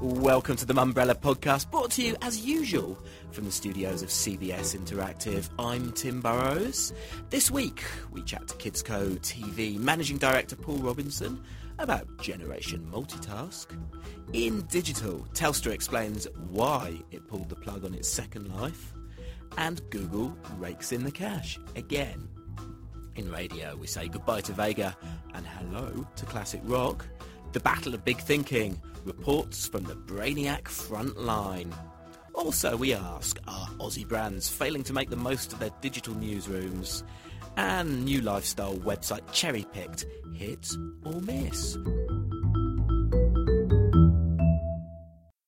Welcome to the Mumbrella podcast, brought to you as usual from the studios of CBS Interactive. I'm Tim Burrows. This week we chat to KidsCo TV managing director Paul Robinson about Generation Multitask. In digital, Telstra explains why it pulled the plug on its second life, and Google rakes in the cash again. In radio, we say goodbye to Vega and hello to classic rock. The Battle of Big Thinking, reports from the Brainiac front line. Also, we ask, are Aussie brands failing to make the most of their digital newsrooms? And new lifestyle website Cherry Picked, hit or miss?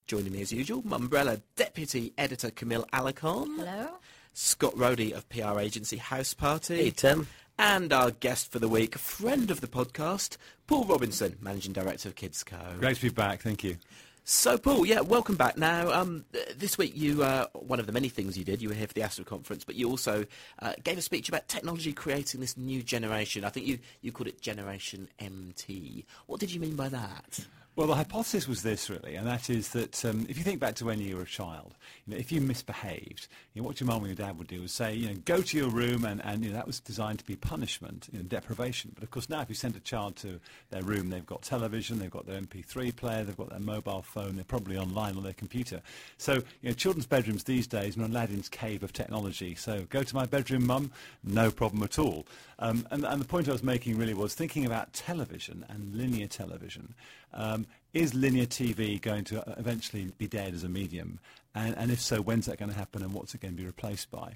Joining me as usual, Mumbrella Deputy Editor Camille Alarcon. Hello. Scott Rohde of PR agency House Party. Hey, Tim. And our guest for the week, friend of the podcast, Paul Robinson, Managing Director of KidsCo. Great to be back. Thank you. So, Paul, yeah, welcome back. Now, um, this week, you uh, one of the many things you did. You were here for the Astra conference, but you also uh, gave a speech about technology creating this new generation. I think you you called it Generation MT. What did you mean by that? Well, the hypothesis was this, really, and that is that um, if you think back to when you were a child, you know, if you misbehaved, you know, what your mum or your dad would do is say, you know, go to your room, and, and you know, that was designed to be punishment, you know, deprivation. But of course, now if you send a child to their room, they've got television, they've got their MP3 player, they've got their mobile phone, they're probably online on their computer. So, you know, children's bedrooms these days are an Aladdin's cave of technology. So, go to my bedroom, mum, no problem at all. Um, and, and the point I was making really was thinking about television and linear television. Um, is linear TV going to uh, eventually be dead as a medium? And, and, if so, when's that going to happen and what's it going to be replaced by?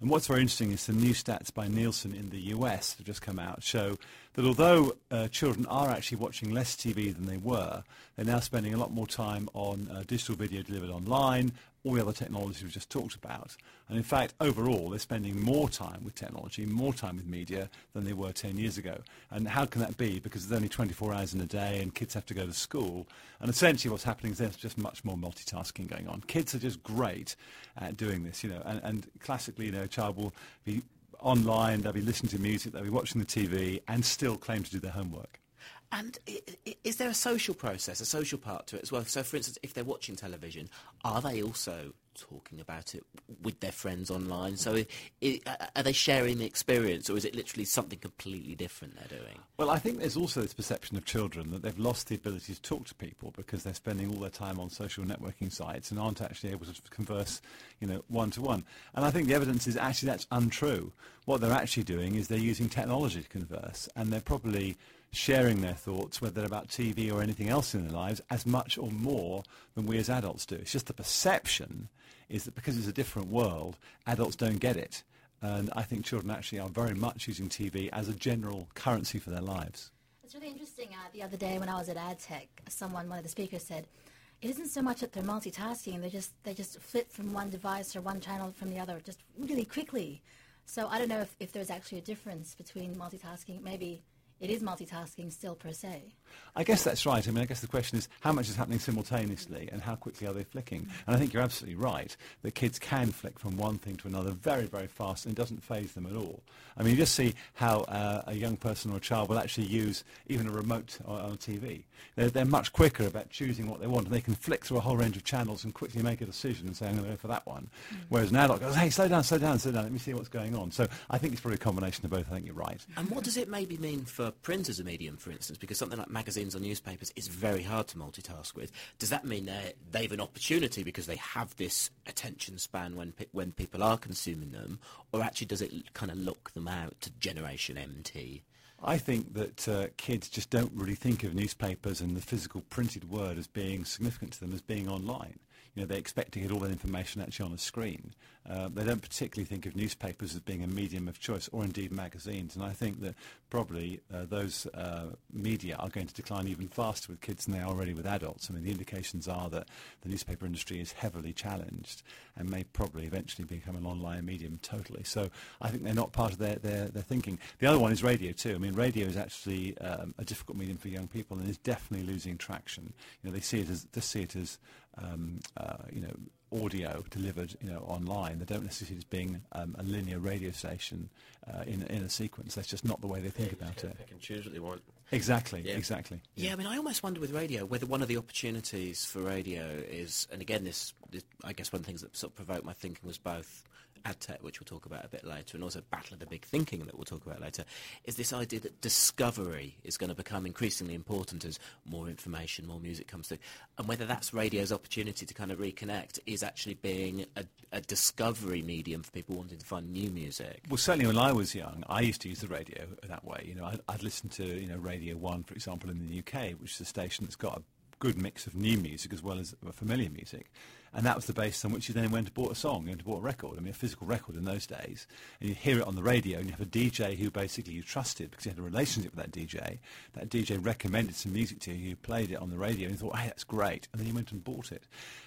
And what's very interesting is some new stats by Nielsen in the US that have just come out show that although uh, children are actually watching less TV than they were, they're now spending a lot more time on uh, digital video delivered online, all the other technologies we've just talked about. And in fact, overall, they're spending more time with technology, more time with media than they were 10 years ago. And how can that be? Because there's only 24 hours in a day and kids have to go to school. And essentially what's happening is there's just much more multitasking going on. Kids are just great at doing this, you know. And, and classically, you know, a child will be online, they'll be listening to music, they'll be watching the TV and still claim to do their homework. And is there a social process, a social part to it as well? So, for instance, if they're watching television, are they also talking about it with their friends online? So, uh, are they sharing the experience, or is it literally something completely different they're doing? Well, I think there's also this perception of children that they've lost the ability to talk to people because they're spending all their time on social networking sites and aren't actually able to converse, you know, one to one. And I think the evidence is actually that's untrue. What they're actually doing is they're using technology to converse, and they're probably sharing their thoughts, whether about TV or anything else in their lives, as much or more than we as adults do. It's just the perception is that because it's a different world, adults don't get it. And I think children actually are very much using TV as a general currency for their lives. It's really interesting. Uh, the other day when I was at AdTech, someone, one of the speakers said, it isn't so much that they're multitasking, they just, they just flip from one device or one channel from the other just really quickly. So I don't know if, if there's actually a difference between multitasking, maybe it is multitasking still per se. I guess that's right. I mean, I guess the question is how much is happening simultaneously and how quickly are they flicking? And I think you're absolutely right that kids can flick from one thing to another very, very fast and it doesn't phase them at all. I mean, you just see how uh, a young person or a child will actually use even a remote on, on a TV. They're, they're, much quicker about choosing what they want and they can flick through a whole range of channels and quickly make a decision and say, I'm going to go for that one. Mm. Whereas an adult goes, hey, slow down, slow down, slow down, let me see what's going on. So I think it's probably a combination of both. I think you're right. And what does it maybe mean for print as a medium, for instance? Because something like magazines or newspapers is very hard to multitask with. Does that mean they they have an opportunity because they have this attention span when when people are consuming them, or actually does it kind of lock them out to Generation MT? I think that uh, kids just don't really think of newspapers and the physical printed word as being significant to them as being online you know, they expect to get all that information actually on a screen. Uh, they don't particularly think of newspapers as being a medium of choice, or indeed magazines. And I think that probably uh, those uh, media are going to decline even faster with kids than they are already with adults. I mean, the indications are that the newspaper industry is heavily challenged and may probably eventually become an online medium totally. So I think they're not part of their, their, their thinking. The other one is radio too. I mean, radio is actually um, a difficult medium for young people and is definitely losing traction. You know, they see it as, they see it as um, uh, you know, audio delivered, you know, online. They don't necessarily see it as being um, a linear radio station uh, in, in a sequence. That's just not the way they think about it. They can choose what they want. Exactly, Yeah. exactly. Yeah, I mean, I almost wonder with radio whether one of the opportunities for radio is, and again, this, this I guess one of the things that sort of provoked my thinking was both ad tech, which we'll talk about a bit later, and also Battle of the Big Thinking that we'll talk about later, is this idea that discovery is going to become increasingly important as more information, more music comes through, and whether that's radio's opportunity to kind of reconnect is actually being a, a discovery medium for people wanting to find new music. Well, certainly when I was young, I used to use the radio that way. You know, I'd, I'd listen to you know Radio One, for example, in the UK, which is a station that's got a good mix of new music as well as familiar music, and that was the basis on which you then went and bought a song, and bought a record. I mean, a physical record in those days, and you hear it on the radio, and you have a DJ who basically you trusted because you had a relationship with that DJ. That DJ recommended some music to you, you played it on the radio, and you thought, hey, that's great, and then you went and bought it.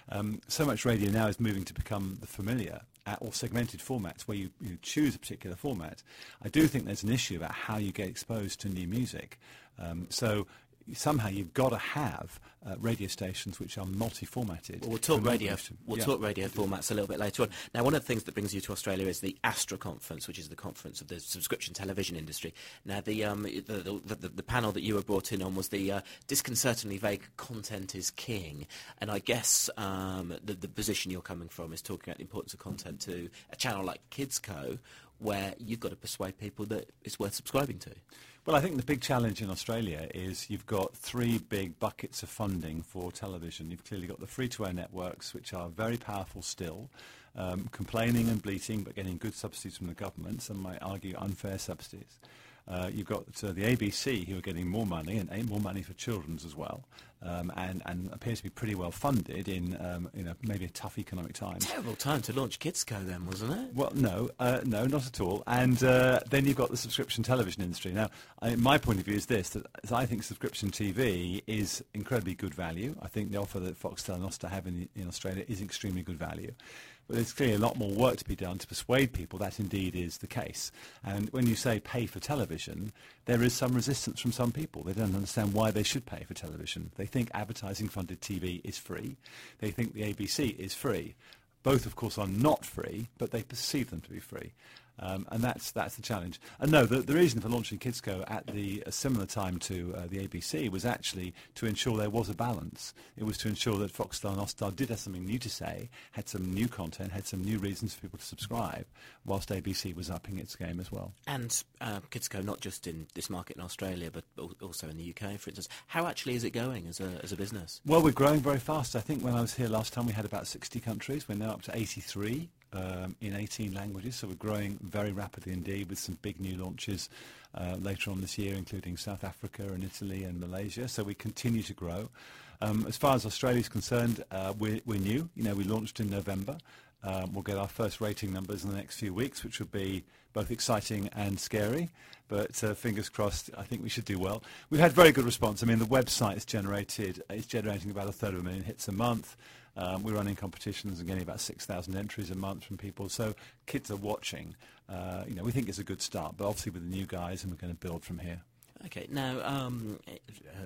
Um, so much radio now is moving to become the familiar uh, or segmented formats where you, you choose a particular format. I do think there's an issue about how you get exposed to new music. Um, so somehow you've got to have uh, radio stations which are multi-formatted. Well, we'll talk radio. We'll yeah. talk radio formats a little bit later on. Now, one of the things that brings you to Australia is the Astra Conference, which is the conference of the subscription television industry. Now, the um, the, the, the, the panel that you were brought in on was the uh, disconcertingly vague "content is king," and I guess um, the, the position you're coming from is talking about the importance of content to a channel like KidsCo, where you've got to persuade people that it's worth subscribing to. Well, I think the big challenge in Australia is you've got three big buckets of funding for television. You've clearly got the free-to-air networks, which are very powerful still, um, complaining and bleating, but getting good subsidies from the government. Some might argue unfair subsidies. Uh, you've got uh, the ABC, who are getting more money and more money for children's as well, um, and, and appears to be pretty well funded in um, you know maybe a tough economic time. Terrible time to launch KidsCo, then, wasn't it? Well, no, uh, no, not at all. And uh, then you've got the subscription television industry. Now, I, my point of view is this: that I think subscription TV is incredibly good value. I think the offer that Foxtel and Austar have in, in Australia is extremely good value. But there's clearly a lot more work to be done to persuade people that indeed is the case. And when you say pay for television, there is some resistance from some people. They don't understand why they should pay for television. They think advertising-funded TV is free. They think the ABC is free. Both, of course, are not free, but they perceive them to be free. Um, and that's that's the challenge. And no, the, the reason for launching KidsCo at the a similar time to uh, the ABC was actually to ensure there was a balance. It was to ensure that Foxtel and Austar did have something new to say, had some new content, had some new reasons for people to subscribe, whilst ABC was upping its game as well. And uh, KidsCo, not just in this market in Australia, but also in the UK, for instance. How actually is it going as a, as a business? Well, we're growing very fast. I think when I was here last time, we had about 60 countries. We're now up to 83 um, in 18 languages, so we're growing very rapidly indeed with some big new launches uh, later on this year, including South Africa and Italy and Malaysia. So we continue to grow. Um, as far as Australia is concerned, uh, we're, we're new. You know, we launched in November. Um, we'll get our first rating numbers in the next few weeks, which will be both exciting and scary. But uh, fingers crossed, I think we should do well. We've had very good response. I mean, the website is generated, it's generating about a third of a million hits a month. Um, we're running competitions and getting about 6,000 entries a month from people. So kids are watching. Uh, you know, we think it's a good start, but obviously with the new guys, and we're going to build from here. Okay, now, um,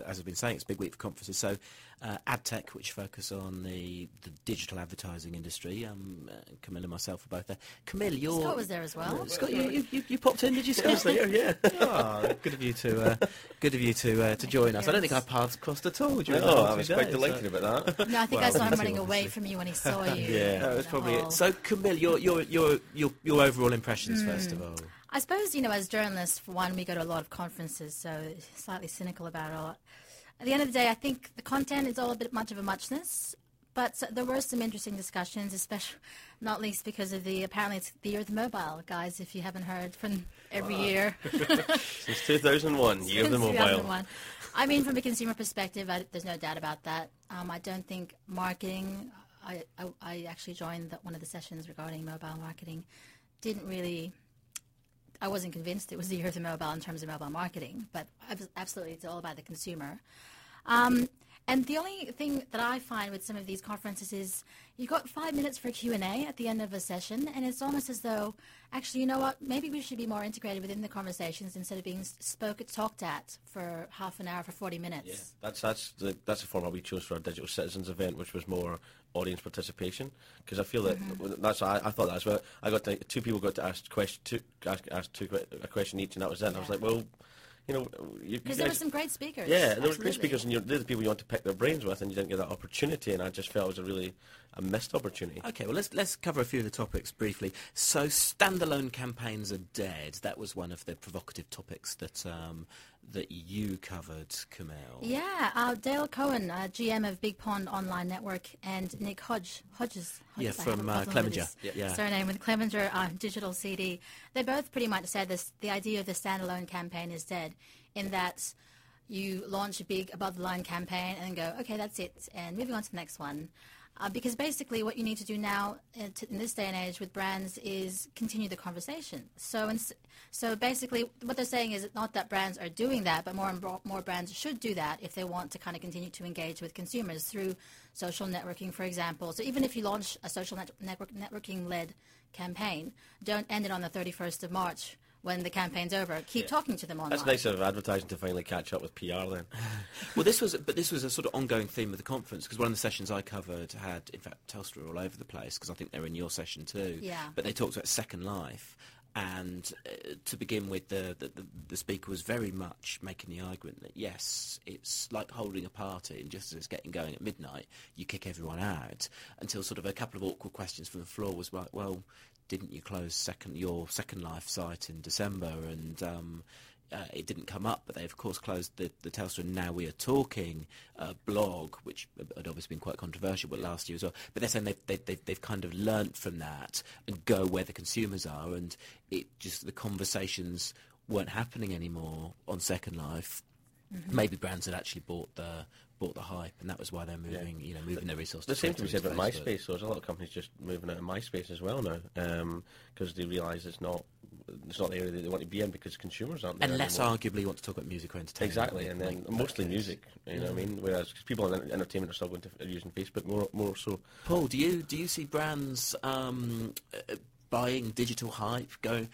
as I've been saying, it's a big week for conferences. So, uh, AdTech, which focus on the, the digital advertising industry. Um, uh, Camille and myself are both there. Camille, you're... Scott was there as well. Scott, you, you, you, you popped in, did you, Scott? yeah. oh, good of you to uh, good of you to uh, to join us. I don't think our paths crossed at all. during the Oh, whole I was quite days, delighted so- about that. No, I think Well, I saw him running away from you when he saw you. Yeah. That was probably it. So, Camille, your your your your your overall impressions first of all. I suppose, you know, as journalists, for one, we go to a lot of conferences, so slightly cynical about it all. At the end of the day, I think the content is all a bit much of a muchness, but there were some interesting discussions, especially, not least because of the, apparently it's the year of the mobile, guys, if you haven't heard from every year. Since 2001, year of the mobile. 2001. I mean, from a consumer perspective, I, there's no doubt about that. Um, I don't think marketing. I, I, I actually joined the, one of the sessions regarding mobile marketing. Didn't really. I wasn't convinced it was the year of the mobile in terms of mobile marketing, but absolutely, it's all about the consumer. Um, And the only thing that I find with some of these conferences is you've got five minutes for Q&A at the end of a session, and it's almost as though, actually, you know what, maybe we should be more integrated within the conversations instead of being spoke, talked at for half an hour, for 40 minutes. Yeah, that's that's the that's the format we chose for our digital citizens event, which was more audience participation. Because I feel that Mm-hmm. that's I, I thought that as well. I got to, two people got to ask question two ask, ask two a question each, and that was it. And I was like, well, you know, Because there were some great speakers. yeah, there were great speakers, and you're, they're the people you want to pick their brains with, and you didn't get that opportunity. And I just felt it was a really a missed opportunity. Okay, well let's let's cover a few of the topics briefly. So standalone campaigns are dead. That was one of the provocative topics that um, that you covered, Camille. Yeah, uh, Dale Cohen, uh, GM of Big Pond Online Network, and Nick Hodge, Hodges, Yeah, Hodges, I from, uh, problem with Clemenger. Yeah. Yeah. Surname with Clemenger uh, Digital CD. They both pretty much said this. The idea of the standalone campaign is dead, in that you launch a big above the line campaign and go, okay, that's it, and moving on to the next one. Uh, because basically, what you need to do now uh, in this day and age with brands is continue the conversation. So, ins- so basically, what they're saying is not that brands are doing that, but more and more, brands should do that if they want to kind of continue to engage with consumers through social networking, for example. So, even if you launch a social net- network, networking-led campaign, don't end it on the 31st of March when the campaign's over. Keep talking to them online. That's nice sort of advertising to finally catch up with PR then. Well, this was, but this was a sort of ongoing theme of the conference because one of the sessions I covered had, in fact, Telstra all over the place because I think they're in your session too. Yeah. But they talked about Second Life, and uh, to begin with, the, the the the speaker was very much making the argument that yes, it's like holding a party, and just as it's getting going at midnight, you kick everyone out until sort of a couple of awkward questions from the floor was like, well, didn't you close second your Second Life site in December and um, uh, it didn't come up, but they of course closed the, the Telstra Now We Are Talking uh, blog, which had obviously been quite controversial but last year as well. But they're saying they've, they, they've, they've kind of learnt from that and go where the consumers are, and it just the conversations weren't happening anymore on Second Life. Maybe brands had actually bought the bought the hype, and that was why they're moving, you know, moving their resources. The same to be said about. MySpace. So there's a lot of companies just moving out of MySpace as well now because they realise it's not it's not the area that they want to be in because consumers aren't there Unless anymore. arguably you want to talk about music or entertainment. Exactly, and then that mostly music. You know what I mean? Whereas 'cause people in entertainment are still going to are using Facebook more more so. Paul, do you do you see brands um, uh, buying digital hype? Going,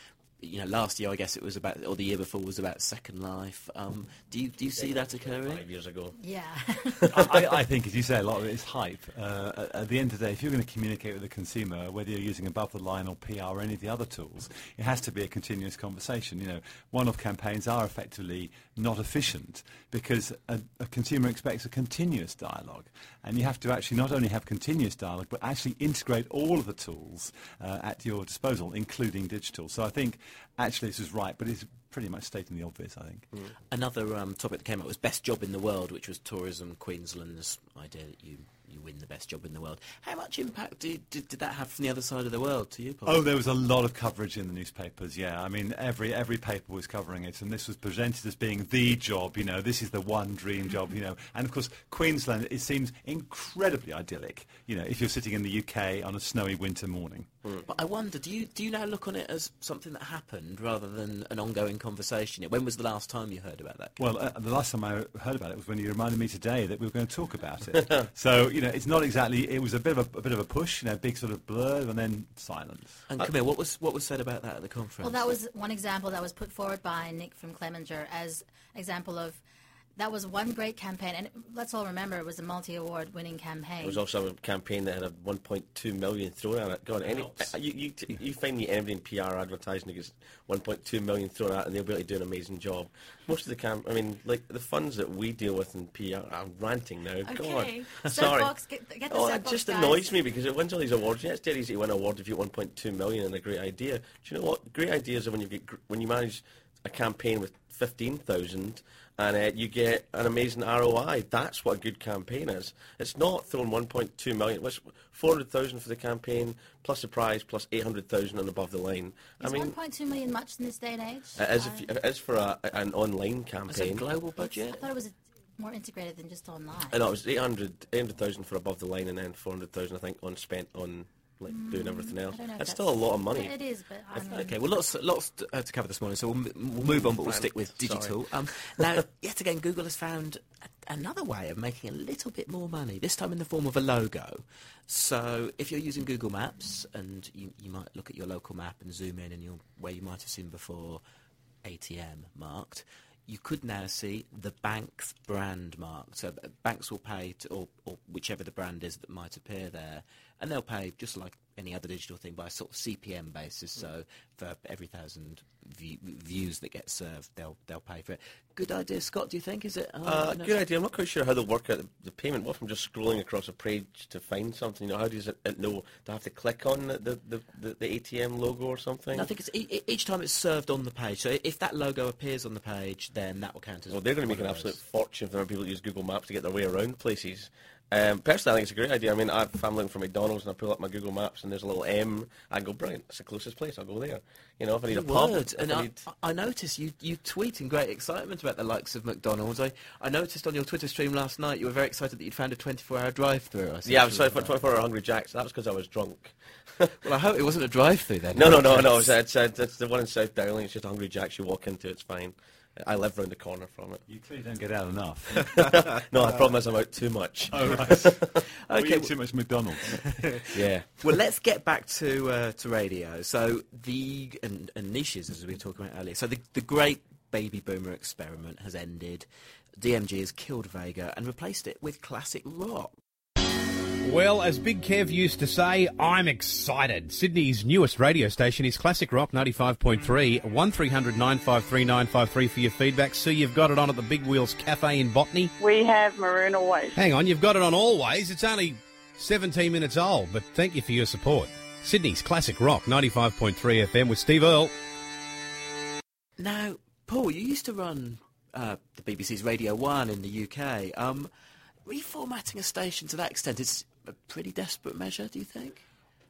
you know, last year I guess it was about, or the year before was about Second Life. Um, do you do you see that occurring? Five years ago. yeah. I, I think, as you say, a lot of it is hype. Uh, at, at the end of the day, if you're going to communicate with the consumer, whether you're using above the line or PR or any of the other tools, it has to be a continuous conversation. You know, one-off campaigns are effectively not efficient because a, a consumer expects a continuous dialogue, and you have to actually not only have continuous dialogue, but actually integrate all of the tools uh, at your disposal, including digital. So I think actually this is right, but it's pretty much stating the obvious. I think. Another um, topic that came up was best job in the world, which was Tourism Queensland's idea that you, you win the best job in the world. How much impact did, did, did that have from the other side of the world to you, Paul? Oh, there was a lot of coverage in the newspapers. Yeah, I mean, every every paper was covering it, and this was presented as being the job. You know, this is the one dream job. You know, and of course, Queensland. It seems incredibly idyllic. You know, if you're sitting in the UK on a snowy winter morning. But I wonder, do you do you now look on it as something that happened rather than an ongoing conversation? When was the last time you heard about that? Well, uh, the last time I heard about it was when you reminded me today that we were going to talk about it. so you know, it's not exactly. It was a bit of a, a bit of a push, you know, big sort of blur, and then silence. And Camille, what was what was said about that at the conference? Well, that was one example that was put forward by Nick from Clemenger as example of that was one great campaign, and let's all remember it was a multi-award winning campaign. It was also a campaign that had a 1.2 million thrown at it. God, any, uh, you, you, you find me anybody in PR advertising that gets 1.2 million thrown at, it and they'll be able to do an amazing job. Most of the camp, I mean, like the funds that we deal with in PR. I'm ranting now. Okay. God, sorry. Soapbox, get, get the Oh, it just guys. annoys me because it wins all these awards. Yeah, it's dead easy to win an award if you get 1.2 million and a great idea. Do you know what? Great ideas are when you get when you manage a campaign with 15,000 and uh, you get an amazing ROI. That's what a good campaign is. It's not throwing 1.2 million. What's 400,000 for the campaign plus a prize plus 800,000 and above the line. Is I mean, 1.2 million much in this day and age? it is, if you, it is for a, an online Is it a campaign. global it's- budget? I thought it was more integrated than just online. I know it was 800 800,000 for above the line and then 400,000 I think on spent on like doing everything else. Mm, I don't know if It's still a lot of money. It is, but I mean, Okay, well, lots, lots to, uh, to cover this morning, so we'll, we'll move on, but we'll Fine. stick with digital. Um, now, yet again, Google has found a, another way of making a little bit more money, this time in the form of a logo. So, if you're using Google Maps, and you, you might look at your local map and zoom in, and you'll, where you might have seen before ATM marked, you could now see the bank's brand mark. So uh, banks will pay, to, or, or whichever the brand is that might appear there, and they'll pay just like any other digital thing by a sort of CPM basis. So hmm. For every thousand view, views that get served, they'll they'll pay for it. Good idea, Scott. Do you think? Is it? Oh, Uh, no. good idea. I'm not quite sure how they'll work out the, payment. What if I'm just scrolling across a page to find something? You know, how does it, it know? Do I have to click on the, the, the, the, ATM logo or something? No, I think it's e- each time it's served on the page. So if that logo appears on the page, then that will count as. Well, they're going to make an absolute fortune amount people that use Google Maps to get their way around places. Um, personally, I think it's a great idea. I mean, I've, if I'm looking for McDonald's and I pull up my Google Maps and there's a little M, I go, brilliant, it's the closest place, I'll go there. You know, if I need a pub. And I I, need... I noticed you, you tweet in great excitement about the likes of McDonald's. I, I noticed on your Twitter stream last night you were very excited that you'd found a 24-hour drive-through. I Yeah, I was see. sorry for 24 hour Hungry Jacks. That was because I was drunk. Well, I hope it wasn't a drive-through then. No, no, no, no. It's, it's, it's, it's the one in South Dowling. It's just Hungry Jacks. You walk into, it's fine. I live round the corner from it. You clearly don't get out enough. No, the problem is I'm out too much. oh, right. Okay, okay, well- too much McDonald's. Yeah. well, let's get back to uh, to radio. So the and, and niches, as we were talking about earlier. So the the great baby boomer experiment has ended. DMG has killed Vega and replaced it with classic rock. Well, as Big Kev used to say, I'm excited. Sydney's newest radio station is Classic Rock 95.3, 1300 953 953 for your feedback. See, you've got it on at the Big Wheels Cafe in Botany. We have Maroon Always. Hang on, you've got it on always. It's only 17 minutes old, but thank you for your support. Sydney's Classic Rock 95.3 FM with Steve Earle. Now, Paul, you used to run uh, the BBC's Radio 1 in the UK. Um, reformatting a station to that extent is a pretty desperate measure, do you think?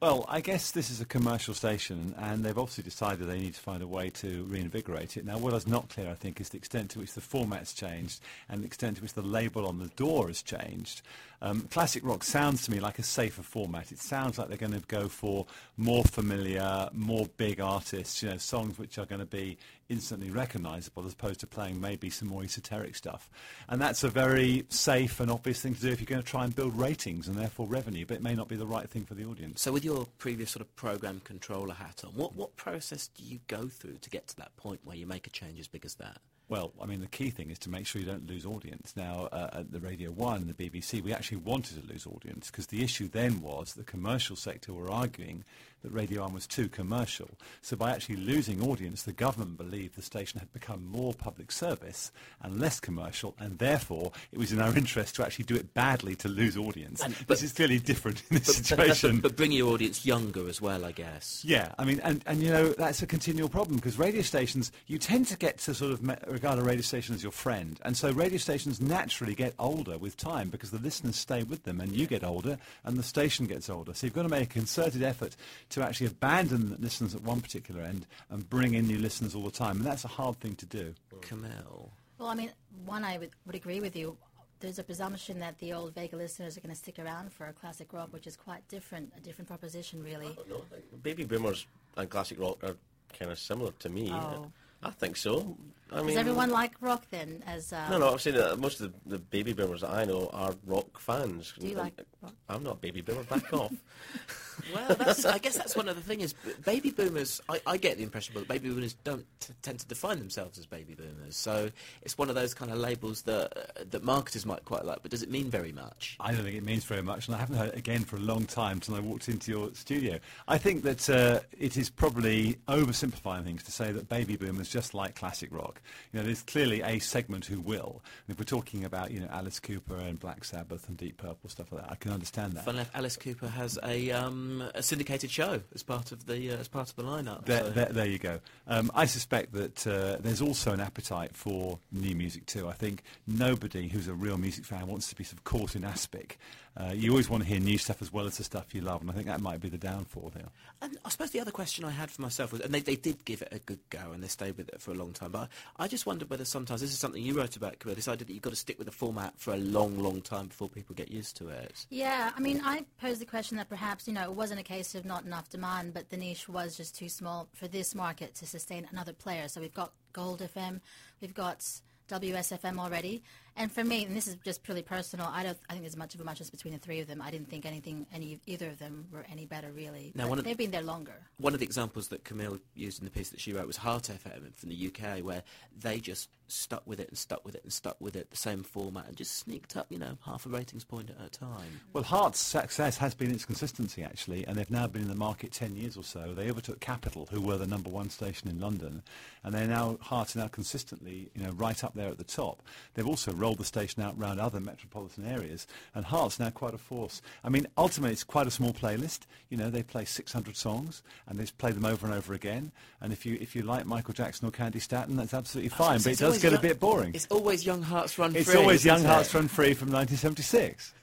Well, I guess this is a commercial station, and they've obviously decided they need to find a way to reinvigorate it. Now, what is not clear, I think, is the extent to which the format's changed and the extent to which the label on the door has changed. Um, classic rock sounds to me like a safer format. It sounds like they're going to go for more familiar, more big artists, you know, songs which are going to be instantly recognisable as opposed to playing maybe some more esoteric stuff. And that's a very safe and obvious thing to do if you're going to try and build ratings and therefore revenue, but it may not be the right thing for the audience. So, with your previous sort of program controller hat on, what, what process do you go through to get to that point where you make a change as big as that? Well, I mean, the key thing is to make sure you don't lose audience. Now, uh, at the Radio 1 and the BBC, we actually wanted to lose audience because the issue then was the commercial sector were arguing that Radio 1 was too commercial. So by actually losing audience, the government believed the station had become more public service and less commercial, and therefore it was in our interest to actually do it badly to lose audience. And- this but- is clearly different in this But, situation. but bring your audience younger as well, I guess. Yeah, I mean, and, and you know, that's a continual problem because radio stations, you tend to get to sort of me- regard a radio station as your friend. And so radio stations naturally get older with time because the listeners stay with them and you get older and the station gets older. So you've got to make a concerted effort to actually abandon the listeners at one particular end and bring in new listeners all the time. And that's a hard thing to do. Camille. Well, I mean, one, I would, would agree with you. There's a presumption that the old Vega listeners are going to stick around for a classic rock, which is quite different, a different proposition, really. No, Baby boomers and classic rock are kind of similar to me. Oh. I think so. I mean, Does everyone like rock then? As uh, No, no. I'm saying that most of the, the baby boomers that I know are rock fans. Do you like rock? I'm not a baby boomer. Back off. Well, that's, I guess that's one of the things. b- Baby boomers, I, I get the impression, but baby boomers don't t- tend to define themselves as baby boomers. So it's one of those kind of labels that uh, that marketers might quite like, but does it mean very much? I don't think it means very much, and I haven't heard it again for a long time since I walked into your studio. I think that uh, it is probably oversimplifying things to say that baby boomers just like classic rock. You know, there's clearly a segment who will. And if we're talking about, you know, Alice Cooper and Black Sabbath and Deep Purple stuff like that, I can understand that. Fun enough, Alice Cooper has a um, a syndicated show as part of the uh, as part of the lineup. There, so- there, there you go. Um, I suspect that uh, there's also an appetite for new music too. I think nobody who's a real music fan wants to be sort of caught in aspic. Uh, you always want to hear new stuff as well as the stuff you love, and I think that might be the downfall here. And I suppose the other question I had for myself was, and they, they did give it a good go and they stayed with it for a long time, but I, I just wondered whether sometimes, this is something you wrote about, Camille, this idea that you've got to stick with the format for a long, long time before people get used to it. Yeah, I mean, I pose the question that perhaps, you know, wasn't a case of not enough demand, but the niche was just too small for this market to sustain another player. So we've got Gold FM, we've got WSFM already. And for me, and this is just purely personal, I don't. I think there's much of a much between the three of them. I didn't think anything, any either of them were any better really. Now, one of- they've been there longer. One of the examples that Camille used in the piece that she wrote was Heart FM from the UK, where they just stuck with it and stuck with it and stuck with it, the same format, and just sneaked up, you know, half a ratings point at a time. Well, Heart's success has been its consistency, actually, and they've now been in the market 10 years or so. They overtook Capital, who were the number one station in London, and they're now, Heart are now consistently, you know, right up there at the top. They've also rolled the station out around other metropolitan areas, and Heart's now quite a force. I mean, ultimately, it's quite a small playlist. You know, they play 600 songs, and they just play them over and over again. And if you if you like Michael Jackson or Candy Staton, that's absolutely fine, but it does get a bit boring. It's always Young Hearts Run It's Free. always Young isn't Hearts? Run Free from 1976.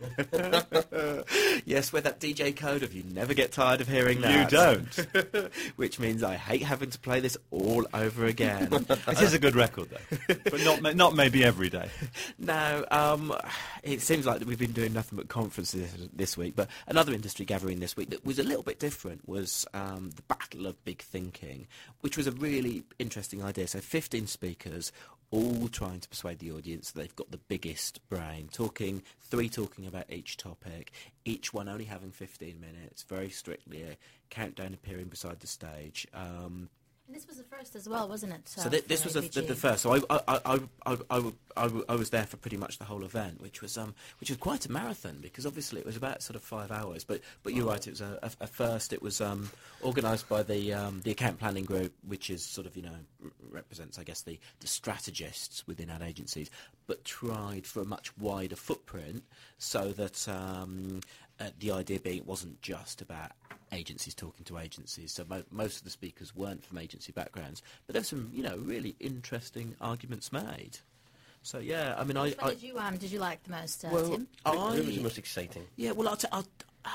Yes, with that DJ code of you never get tired of hearing that. You don't. Which means I hate having to play this all over again. It is a good record, though, but not not maybe every day. Now, um, it seems like we've been doing nothing but conferences this week, but another industry gathering this week that was a little bit different was um, the Battle of Big Thinking, which was a really interesting idea. So 15 speakers all trying to persuade the audience that they've got the biggest brain, talking, three talking about each topic, each one only having 15 minutes, very strictly a countdown appearing beside the stage. Um, this was the first as well, wasn't it? so thi- this was the, the, the first. So I, I, I, I, I, I, I, I was there for pretty much the whole event, which was um, which was quite a marathon because obviously it was about sort of five hours. But but you're right, it was a, a, a first. It was um, organised by the um, the account planning group, which is sort of you know represents I guess the the strategists within ad agencies, but tried for a much wider footprint so that um, uh, the idea being it wasn't just about agencies talking to agencies. So mo- most of the speakers weren't from agency backgrounds, but there's some, you know, really interesting arguments made. So yeah, I mean, I, Which one I did you um did you like the most, uh, well, Tim? Who was the most exciting? yeah, well, I'll t- I'll, uh,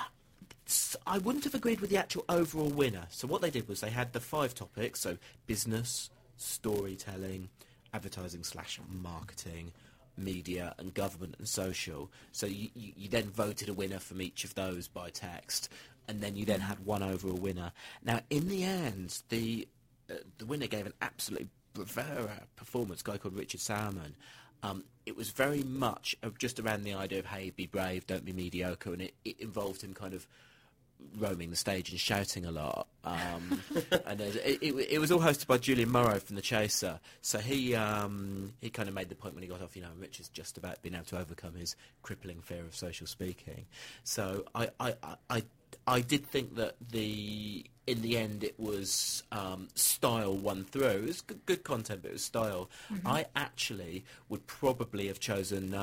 s- I wouldn't have agreed with the actual overall winner. So what they did was they had the five topics: so business, storytelling, advertising slash marketing, media, and government and social. So you, you, you then voted a winner from each of those by text, and then you then had one overall winner. Now, in the end, the uh, the winner gave an absolutely bravura performance. Guy called Richard Salmon. Um, it was very much just around the idea of hey, be brave, don't be mediocre, and it, it involved him kind of roaming the stage and shouting a lot. Um, and it, it, it was all hosted by Julian Morrow from The Chaser. So he um, he kind of made the point when he got off, you know, Richard's just about being able to overcome his crippling fear of social speaking. So I I, I, I, did think that the in the end it was um, style won through. It was good, good content, but it was style. I actually would probably have chosen.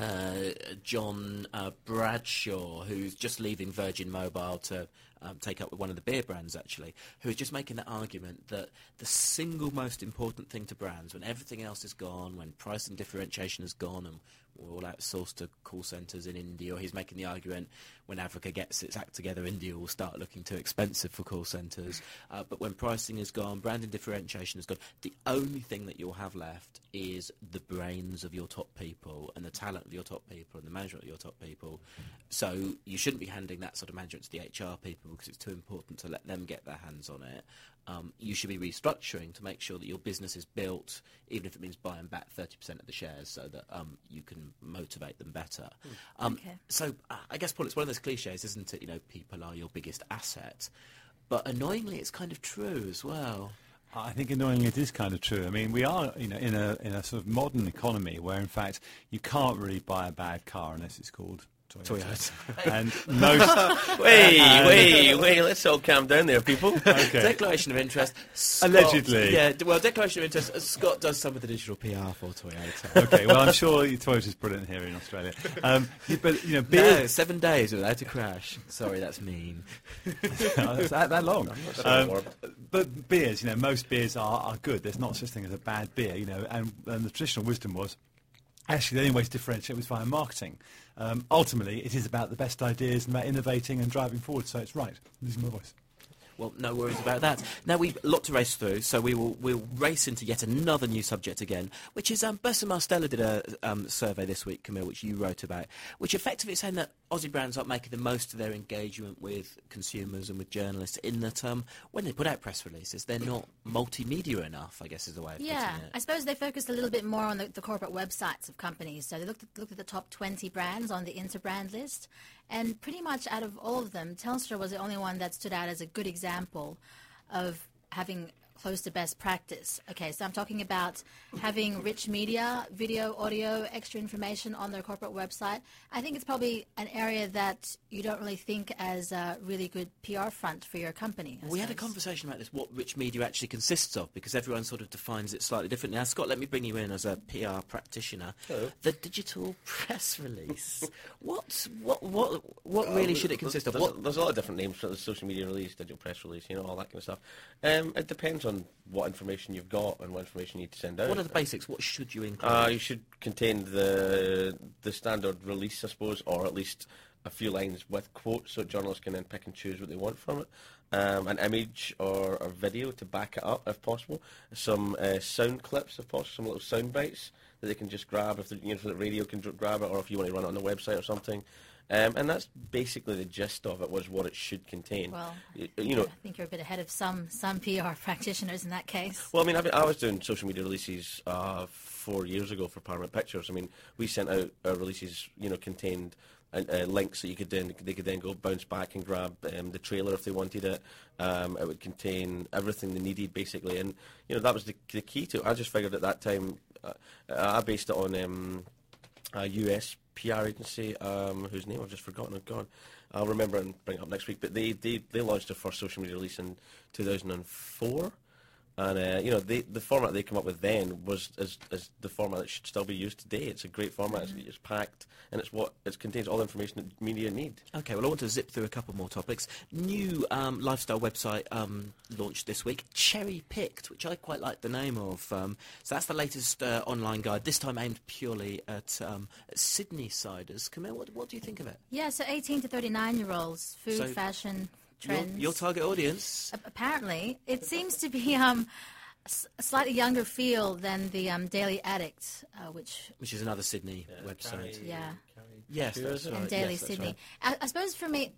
Uh, John uh, Bradshaw, who's just leaving Virgin Mobile to um, take up with one of the beer brands, actually, who's just making the argument that the single most important thing to brands, when everything else is gone, when pricing differentiation is gone, and all outsourced to call centres in India, or he's making the argument when Africa gets its act together, India will start looking too expensive for call centres. Uh, but when pricing is gone, branding differentiation is gone, the only thing that you'll have left is the brains of your top people and the talent of your top people and the management of your top people. So you shouldn't be handing that sort of management to the HR people because it's too important to let them get their hands on it. Um, you should be restructuring to make sure that your business is built, even if it means buying back 30% of the shares so that um, you can motivate them better. Um, Okay. So uh, I guess, Paul, it's one of those cliches, isn't it? You know, people are your biggest asset. But annoyingly, it's kind of true as well. I think annoyingly it is kind of true. I mean, we are you know in a in a sort of modern economy where in fact you can't really buy a bad car unless it's called Toyota. And most Wait, wait, wait. Let's all calm down there, people. okay. Declaration of interest. Scott- Allegedly. Yeah, well, declaration of interest. uh, Scott does some of the digital PR for Toyota. okay, well I'm sure Toyota's brilliant here in Australia. Um, but you know, No, beer, seven days without a crash. Sorry, that's mean. It's that, that long. Um, but beers, you know, most beers are, are good. There's not such thing as a bad beer, you know. And, and the traditional wisdom was actually the only way to differentiate was via marketing. Um, ultimately, it is about the best ideas and about innovating and driving forward. So it's right. Losing my voice. Well, no worries about that. Now we've a lot to race through, so we will we'll race into yet another new subject again, which is um, Bessemer Stella did a um, survey this week, Camille, which you wrote about, which effectively saying that Aussie brands aren't making the most of their engagement with consumers and with journalists in that um, when they put out press releases, they're not multimedia enough, I guess is the way of Yeah, putting it. I suppose they focused a little bit more on the, the corporate websites of companies. So they looked at, looked at the top 20 brands on the Interbrand list, and pretty much out of all of them, Telstra was the only one that stood out as a good example of having close to best practice. Okay, so I'm talking about having rich media, video, audio, extra information on their corporate website. I think it's probably an area that you don't really think as a really good PR front for your company. I We had a conversation about this, what rich media actually consists of, because everyone sort of defines it slightly differently. Now, Scott, let me bring you in as a PR practitioner. Hello. The digital press release. what, what, what, what really should it consist of? There's, What, there's a lot of different names for the social media release, digital press release, you know, all that kind of stuff. Um, it depends on what information you've got and what information you need to send out. what are the basics? What should you include? Uh, you should contain the the standard release, I suppose, or at least a few lines with quotes, so journalists can then pick and choose what they want from it. Um, an image or a video to back it up, if possible. Some uh, sound clips, if possible, some little sound bites that they can just grab if the, you know, if the radio can grab it, or if you want to run it on the website or something. Um, and that's basically the gist of it, was what it should contain. Well, you know, I think you're a bit ahead of some some PR practitioners in that case. Well, I mean, I, I was doing social media releases uh, four years ago for Paramount Pictures. I mean, we sent out uh, releases, you know, contained uh, uh, links that you could then they could then go bounce back and grab um, the trailer if they wanted it. Um, it would contain everything they needed basically, and you know that was the, the key to it. I just figured at that time, uh, I based it on um, a US PR agency um, whose name I've just forgotten. Oh God, I'll remember and bring it up next week. But they they, they launched their first social media release in 2004. And uh, you know, they, the format they came up with then was is, is the format that should still be used today. It's a great format. It's, it's packed, and it's what it contains all the information that media need. Okay, well, I want to zip through a couple more topics. New um, lifestyle website um, launched this week, Cherry Picked, which I quite like the name of. Um, so that's the latest uh, online guide, this time aimed purely at, um, at Sydney siders. Camille, what, what do you think of it? Yeah, so 18 to 39 year olds, food, So fashion, Your, trends. your target audience? Apparently, it seems to be um, s- a slightly younger feel than the um, Daily Addict, uh, which Which is another Sydney website. yeah, Yes, that's and. Daily yes, Sydney. right. I, I suppose for me,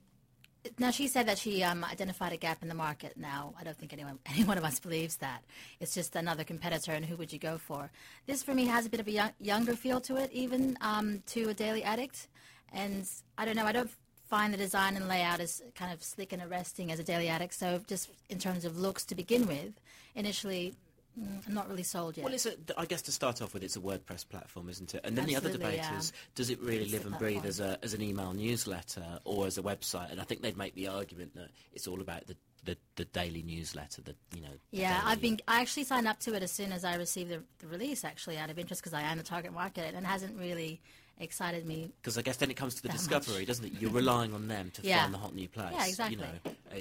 now she said that she um, identified a gap in the market. Now I don't think anyone, any one of us believes that. It's just another competitor, and who would you go for? This for me has a bit of a young, younger feel to it, even um, to a Daily Addict. And I don't know, I don't find the design and layout as kind of slick and arresting as a Daily Addict. So just in terms of looks to begin with, initially, mm, I'm not really sold yet. Well, it's a, I guess to start off with, it's a WordPress platform, isn't it? And then the other Absolutely, debate yeah. is, does it really It's live and breathe as, a, as an email newsletter or as a website? And I think they'd make the argument that it's all about the, the, the daily newsletter, the, you know... Yeah, daily- I've been. I actually signed up to it as soon as I received the, the release, actually, out of interest because I am the target market, and it hasn't really excited me. Because I guess then it comes to the discovery, much. doesn't it? You're relying on them to Yeah. find the hot new place. Yeah, exactly. You know, uh,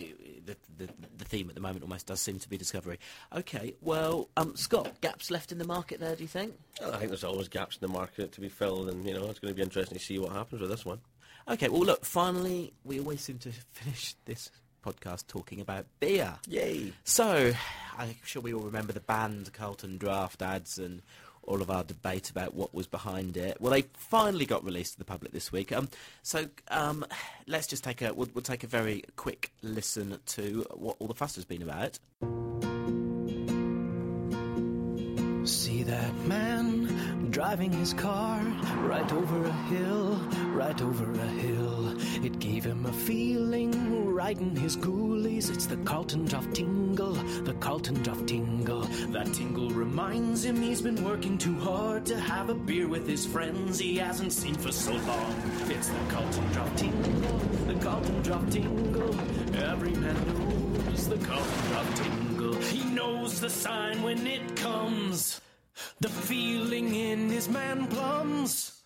the, the, the theme at the moment almost does seem to be discovery. Okay, well, um, Scott, gaps left in the market there, do you think? I think there's always gaps in the market to be filled, and you know it's going to be interesting to see what happens with this one. Okay, well, look, finally, we always seem to finish this podcast talking about beer. Yay! So, I'm sure we all remember the banned Carlton Draft ads and all of our debate about what was behind it. Well, they finally got released to the public this week. Um, so um, let's just take a we'll, we'll take a very quick listen to what all the fuss has been about. See that man driving his car right over a hill, right over a hill. It gave him a feeling in his ghoulies. It's the Carlton Draft tingle, the Carlton Draft tingle. That tingle reminds him he's been working too hard to have a beer with his friends he hasn't seen for so long. It's the Carlton Draft tingle, the Carlton Draft tingle. Every man knows the Carlton Draft tingle. He knows the sign when it comes. The feeling in his man plums.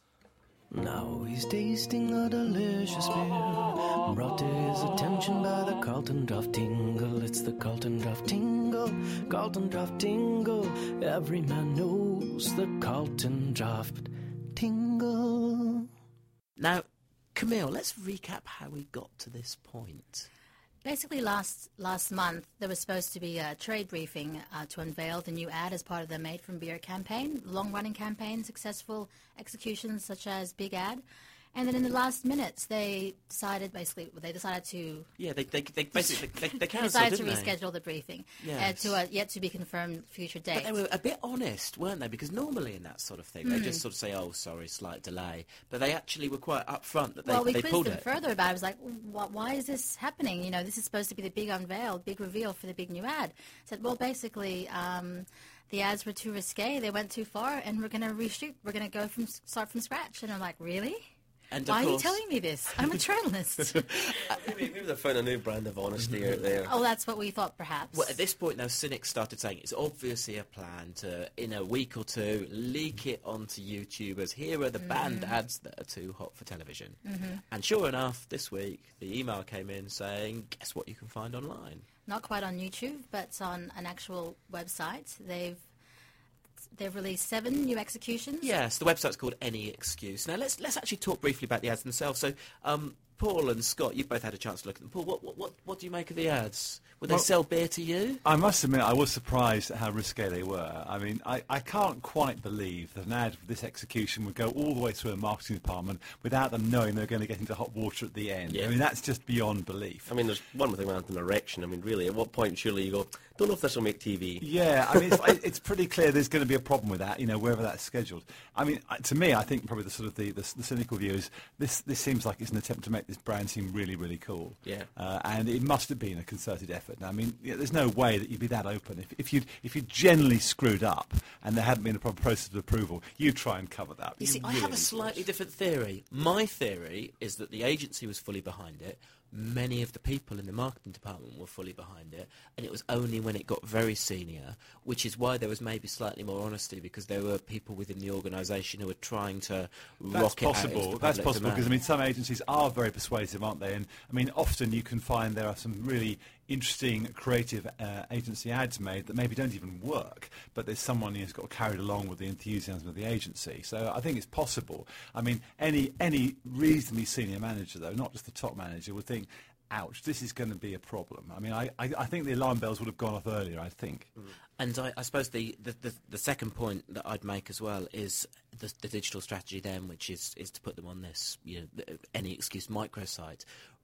Now he's tasting a delicious beer, brought to his attention by the Carlton Draft Tingle. It's the Carlton Draft Tingle, Carlton Draft Tingle. Every man knows the Carlton Draft Tingle. Now, Camille, let's recap how we got to this point. Basically, last last month there was supposed to be a trade briefing uh, to unveil the new ad as part of the Made from Beer campaign, long running campaign, successful executions such as Big Ad, And then in the last minutes, they decided basically they decided to Yeah, they, they, they basically they, they they cancelled, decided to didn't they? reschedule the briefing uh, to a yet to be confirmed future date. But they were a bit honest, weren't they? Because normally in that sort of thing, they just sort of say, "Oh, sorry, slight delay," but they actually were quite upfront that they, well, we they quizzed them it. further about it. I was like, why is this happening? You know, this is supposed to be the big unveil, big reveal for the big new ad. said, well, basically, um, the ads were too risque. They went too far, and we're going to reshoot. We're going to go from start from scratch. And I'm like, really? And Why are you telling me this? I'm a journalist. Maybe, maybe they found a new brand of honesty out there. oh, that's what we thought, perhaps. Well, at this point now, cynics started saying it's obviously a plan to, in a week or two, leak it onto YouTubers. here are the mm-hmm. banned ads that are too hot for television. Mm-hmm. And sure enough, this week the email came in saying, "Guess what you can find online." Not quite on YouTube, but on an actual website. They've they've released seven new executions. Yes, the website's called Any Excuse. Now let's let's actually talk briefly about the ads themselves. So, um, Paul and Scott, you've both had a chance to look at them. Paul, what what what, what do you make of the ads? Would they sell beer to you? I must admit, I was surprised at how risque they were. I mean, I, I can't quite believe that an ad for this execution would go all the way through a marketing department without them knowing they're going to get into hot water at the end. Yeah. I mean, that's just beyond belief. I mean, there's one with an erection. I mean, really, at what point surely you go, don't know if this will make TV. Yeah, I mean, it's, it's pretty clear there's going to be a problem with that, you know, wherever that's scheduled. I mean, uh, to me, I think probably the sort of the, the, the cynical view is this, this seems like it's an attempt to make this brand seem really, really cool. Yeah. Uh, and it must have been a concerted effort. Now, I mean, yeah, there's no way that you'd be that open. If, if, you'd, if you'd generally screwed up and there hadn't been a proper process of approval, you'd try and cover that. You see, I have a would. slightly different theory. My theory is that the agency was fully behind it. Many of the people in the marketing department were fully behind it, and it was only when it got very senior, which is why there was maybe slightly more honesty because there were people within the organisation who were trying to That's rock it possible. the That's possible because I mean, some agencies are very persuasive, aren't they? And I mean, often you can find there are some really interesting, creative uh, agency ads made that maybe don't even work, but there's someone who's got carried along with the enthusiasm of the agency. So I think it's possible. I mean, any any reasonably senior manager, though, not just the top manager, would think. Ouch! This is going to be a problem. I mean, I, I, I think the alarm bells would have gone off earlier. I think. And I, I suppose the, the, the, the second point that I'd make as well is the, the digital strategy then, which is, is to put them on this, you know, any excuse microsite,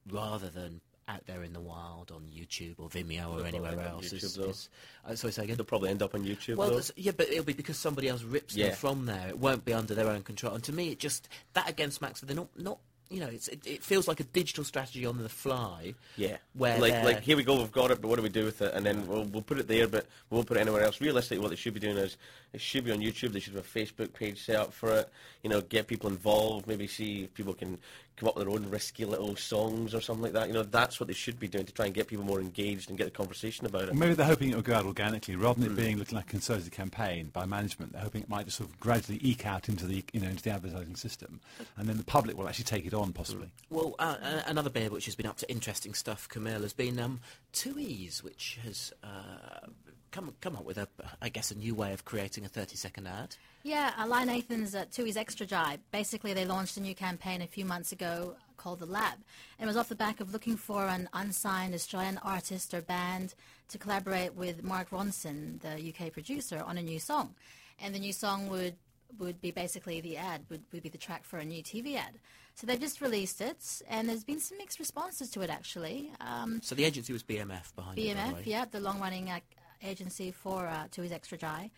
rather than out there in the wild on YouTube or Vimeo or They'll anywhere up on else. YouTube, is, though. is, uh, sorry, say again. They'll probably end up on YouTube. Well, yeah, but it'll be because somebody else rips Yeah. them from there. It won't be under their own control. And to me, it just that against for they're not not. You know, it's, it, it feels like a digital strategy on the fly. Yeah, Where like they're- like here we go, we've got it, but what do we do with it? And then we'll we'll put it there, but we won't put it anywhere else. Realistically, what they should be doing is it should be on YouTube. They should have a Facebook page set up for it. You know, get people involved. Maybe see if people can come up with their own risky little songs or something like that. You know, that's what they should be doing to try and get people more engaged and get the conversation about it. Well, maybe they're hoping it will go out organically rather than it being looking like a concerted campaign by management. They're hoping it might just sort of gradually eke out into the you know into the advertising system, and then the public will actually take it on possibly. Well, uh, uh, another beer which has been up to interesting stuff, Camille, has been um, Tooheys, which has uh, come come up with a, I guess, a new way of creating a thirty-second ad. Yeah, Lion Nathan's uh, Tooheys Extra Dry. Basically, they launched a new campaign a few months ago called The Lab. And it was off the back of looking for an unsigned Australian artist or band to collaborate with Mark Ronson, the UK producer, on a new song. And the new song would would be basically the ad, would, would be the track for a new TV ad. So they've just released it, and there's been some mixed responses to it, actually. Um, So the agency was BMF behind it. by BMF, yeah, the long-running uh, agency for uh, Tooheys Extra Dry,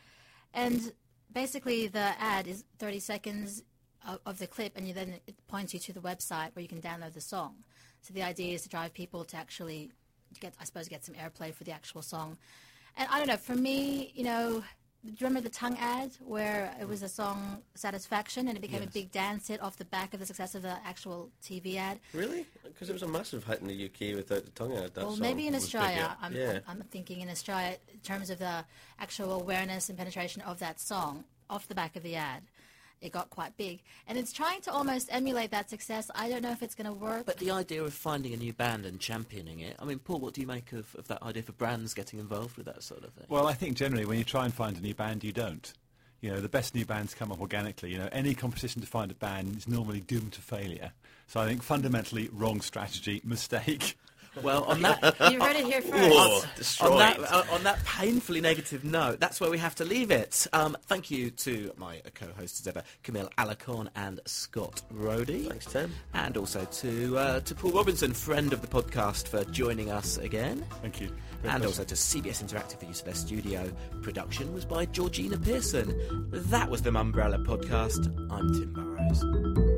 and basically the ad is 30 seconds of, of the clip, and you then it points you to the website where you can download the song. So the idea is to drive people to actually get, I suppose, get some airplay for the actual song. And I don't know, for me, you know, remember the tongue ad where it was a song Satisfaction and it became a big dance hit off the back of the success of the actual TV ad? Really? Because it was a massive hit in the UK without the tongue ad. That Well, song maybe in Australia. I'm, yeah. I'm, I'm thinking in Australia, in terms of the actual awareness and penetration of that song off the back of the ad, it got quite big. And it's trying to almost emulate that success. I don't know if it's going to work. But the idea of finding a new band and championing it, I mean, Paul, what do you make of, of that idea for brands getting involved with that sort of thing? Well, I think generally when you try and find a new band, you don't. You know, the best new bands come up organically. You know, any competition to find a band is normally doomed to failure. So I think fundamentally wrong strategy, mistake. Well, on that You heard it here first. Whoa, on that, uh, on that painfully negative note, that's where we have to leave it. Um, thank you to my co-hosts as ever, Camille Alarcon and Scott Rody. Thanks, Tim. And also to uh, to Paul Robinson, friend of the podcast, for joining us again. Thank you. Great and pleasure. also to CBS Interactive for use of their studio. Production was by Georgina Pearson. That was the Umbrella Podcast. I'm Tim Burrows.